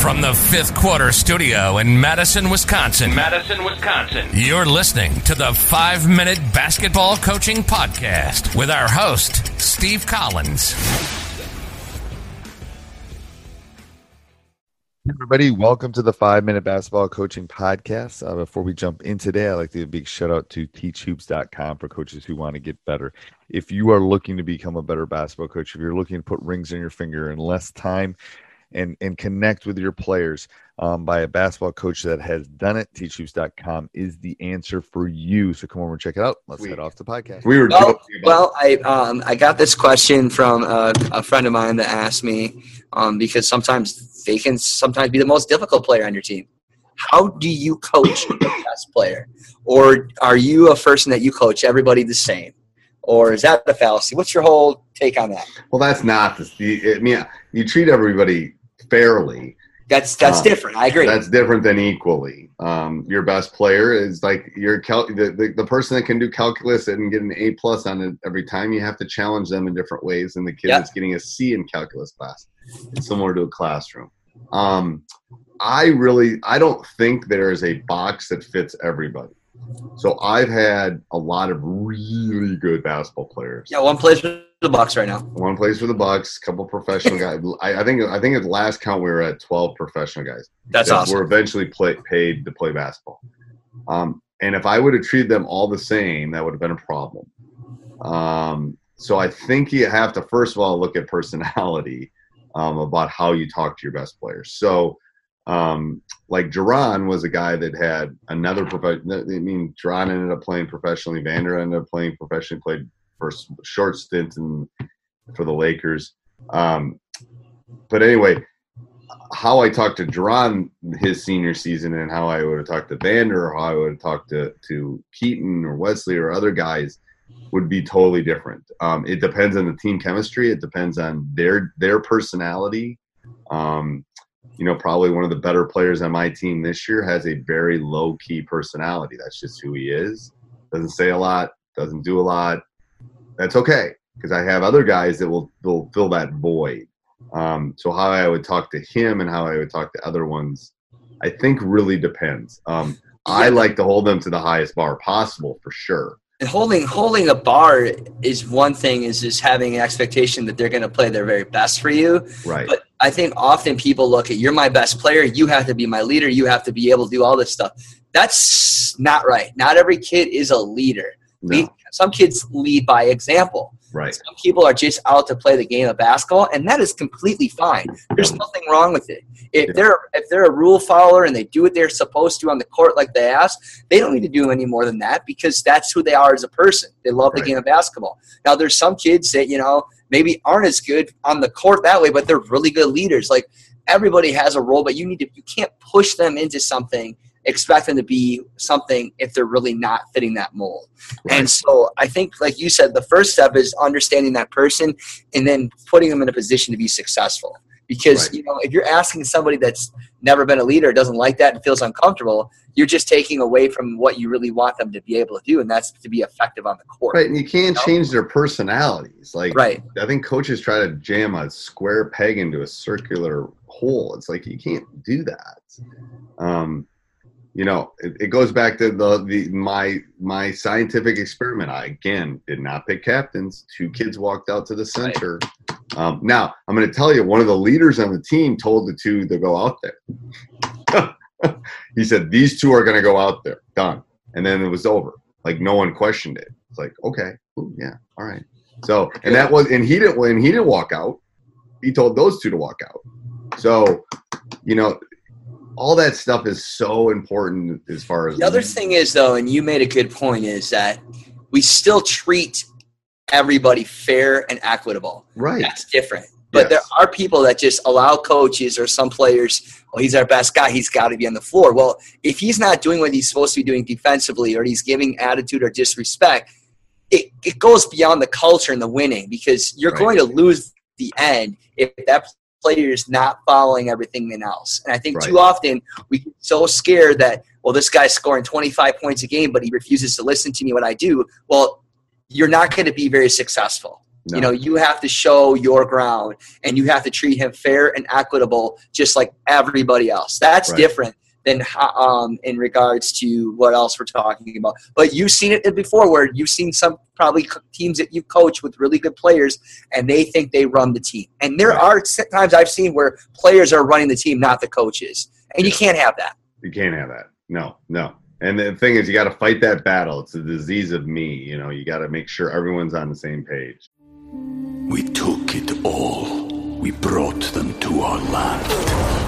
From the fifth quarter studio in Madison, Wisconsin. Madison, Wisconsin. You're listening to the five minute basketball coaching podcast with our host, Steve Collins. Everybody, welcome to the Five Minute Basketball Coaching Podcast. Uh, before we jump in today, I'd like to give a big shout out to teachhoops.com for coaches who want to get better. If you are looking to become a better basketball coach, if you're looking to put rings on your finger in less time and, and connect with your players um, by a basketball coach that has done it, teachhoops.com is the answer for you. So come over and check it out. Let's head off the podcast. We were well, joking about well, I um, I got this question from a, a friend of mine that asked me um, because sometimes they can sometimes be the most difficult player on your team. How do you coach the best player, or are you a person that you coach everybody the same, or is that a fallacy? What's your whole take on that? Well, that's not the. you- I mean, you treat everybody fairly. That's that's Uh, different. I agree. That's different than equally. Um, your best player is like your cal- the, the the person that can do calculus and get an A plus on it every time. You have to challenge them in different ways and the kid Yeah. that's getting a C in calculus class. It's similar to a classroom. Um, I really I don't think there is a box that fits everybody. So I've had a lot of really good basketball players. yeah, one plays for the Bucks right now. One plays for the Bucks, a couple professional guys. I, I think I think at the last count we were at twelve professional guys That's that awesome. were eventually play, paid to play basketball. Um, and if I would have treated them all the same, that would have been a problem. Um, so I think you have to first of all look at personality um, about how you talk to your best players. So, um, like Duran was a guy that had another professional. I mean, Duran ended up playing professionally. Vander ended up playing professionally. Played s- short stint in, for the Lakers. Um, but anyway, how I talked to Duran his senior season and how I would have talked to Vander or how I would have talked to, to Keaton or Wesley or other guys would be totally different. Um, it depends on the team chemistry. It depends on their their personality. Um, you know, probably one of the better players on my team this year has a very low key personality. That's just who he is. Doesn't say a lot. Doesn't do a lot. That's okay because I have other guys that will will fill that void. Um, so how I would talk to him and how I would talk to other ones, I think really depends. Um, I like to hold them to the highest bar possible for sure. And holding holding a bar is one thing. Is just having an expectation that they're going to play their very best for you. Right. But I think often people look at you're my best player. You have to be my leader. You have to be able to do all this stuff. That's not right. Not every kid is a leader. No. Some kids lead by example. Right. Some people are just out to play the game of basketball, and that is completely fine. There's nothing wrong with it. If Yeah. they're if they're a rule follower and they do what they're supposed to on the court like they ask, they don't need to do any more than that because that's who they are as a person. They love the Right. game of basketball. Now there's some kids that, you know, maybe aren't as good on the court that way, but they're really good leaders. Like everybody has a role, but you need to you can't push them into something expect them to be something if they're really not fitting that mold. And so I think, like you said, the first step is understanding that person and then putting them in a position to be successful. Because Right. you know, if you're asking somebody that's never been a leader, doesn't like that, and feels uncomfortable, you're just taking away from what you really want them to be able to do, and that's to be effective on the court. Right, and you can't know? change their personalities. Like, Right. I think coaches try to jam a square peg into a circular hole. It's like you can't do that. Um, you know, it, it goes back to the the my my scientific experiment. I again did not pick captains. Two kids walked out to the center. Um, now I'm going to tell you, one of the leaders on the team told the two to go out there. he said, "These two are going to go out there." Done, and then it was over. Like no one questioned it. It's like, okay, ooh, yeah, all right. So, and that was, and he didn't. When he didn't walk out, he told those two to walk out. So, you know, all that stuff is so important as far as The other thing is, though, and you made a good point, is that we still treat everybody fair and equitable. right. That's different. But there are people that just allow coaches or some players, well, he's our best guy. He's got to be on the floor. Well, if he's not doing what he's supposed to be doing defensively or he's giving attitude or disrespect, it, it goes beyond the culture and the winning because you're Right. going to lose the end if that player is not following everything else. And I think too often we get so scared that, well, this guy's scoring 25 points a game, but he refuses to listen to me what I do. Well, you're not going to be very successful. You know, you have to show your ground and you have to treat him fair and equitable, just like everybody else. That's Right. different than um, in regards to what else we're talking about. But you've seen it before, where you've seen some probably teams that you coach with really good players, and they think they run the team. And there Right. are times I've seen where players are running the team, not the coaches, and you can't have that. You can't have that. No, no. And the thing is, you got to fight that battle. It's a disease of me. You know, you got to make sure everyone's on the same page. We took it all. We brought them to our land.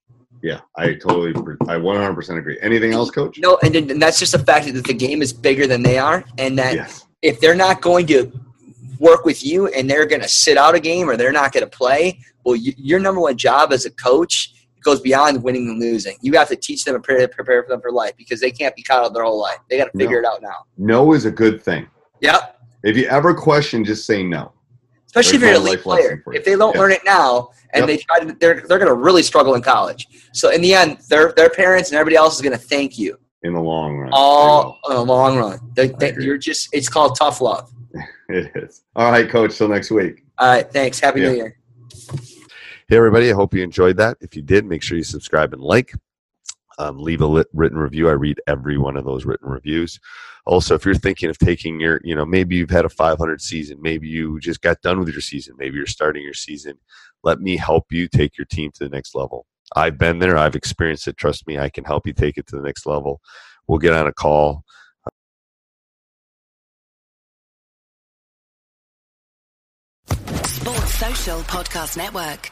yeah, I totally, I 100% agree. Anything else, Coach? No, and, and that's just the fact that the game is bigger than they are, and that Yes. if they're not going to work with you and they're going to sit out a game or they're not going to play, well, you, your number one job as a coach goes beyond winning and losing. You have to teach them and prepare, prepare for them for life because they can't be caught out their whole life. They got to figure No. it out now. No is a good thing. Yep. If you ever question, just say no. Especially if you're an my elite player. If they don't Yeah. learn it now and Yep. they try to, they're they're going to really struggle in college. So in the end, their their parents and everybody else is going to thank you In the long run. all in the long run. They, they, you're just it's called tough love. It is. All right, Coach. Till next week. All right, thanks. Happy Yeah. New Year. Hey, everybody. I hope you enjoyed that. If you did, make sure you subscribe and like. Um, leave a lit, written review. I read every one of those written reviews. Also, if you're thinking of taking your, you know, maybe you've had a 500 season, maybe you just got done with your season, maybe you're starting your season, let me help you take your team to the next level. I've been there, I've experienced it. Trust me, I can help you take it to the next level. We'll get on a call. Sports Social Podcast Network.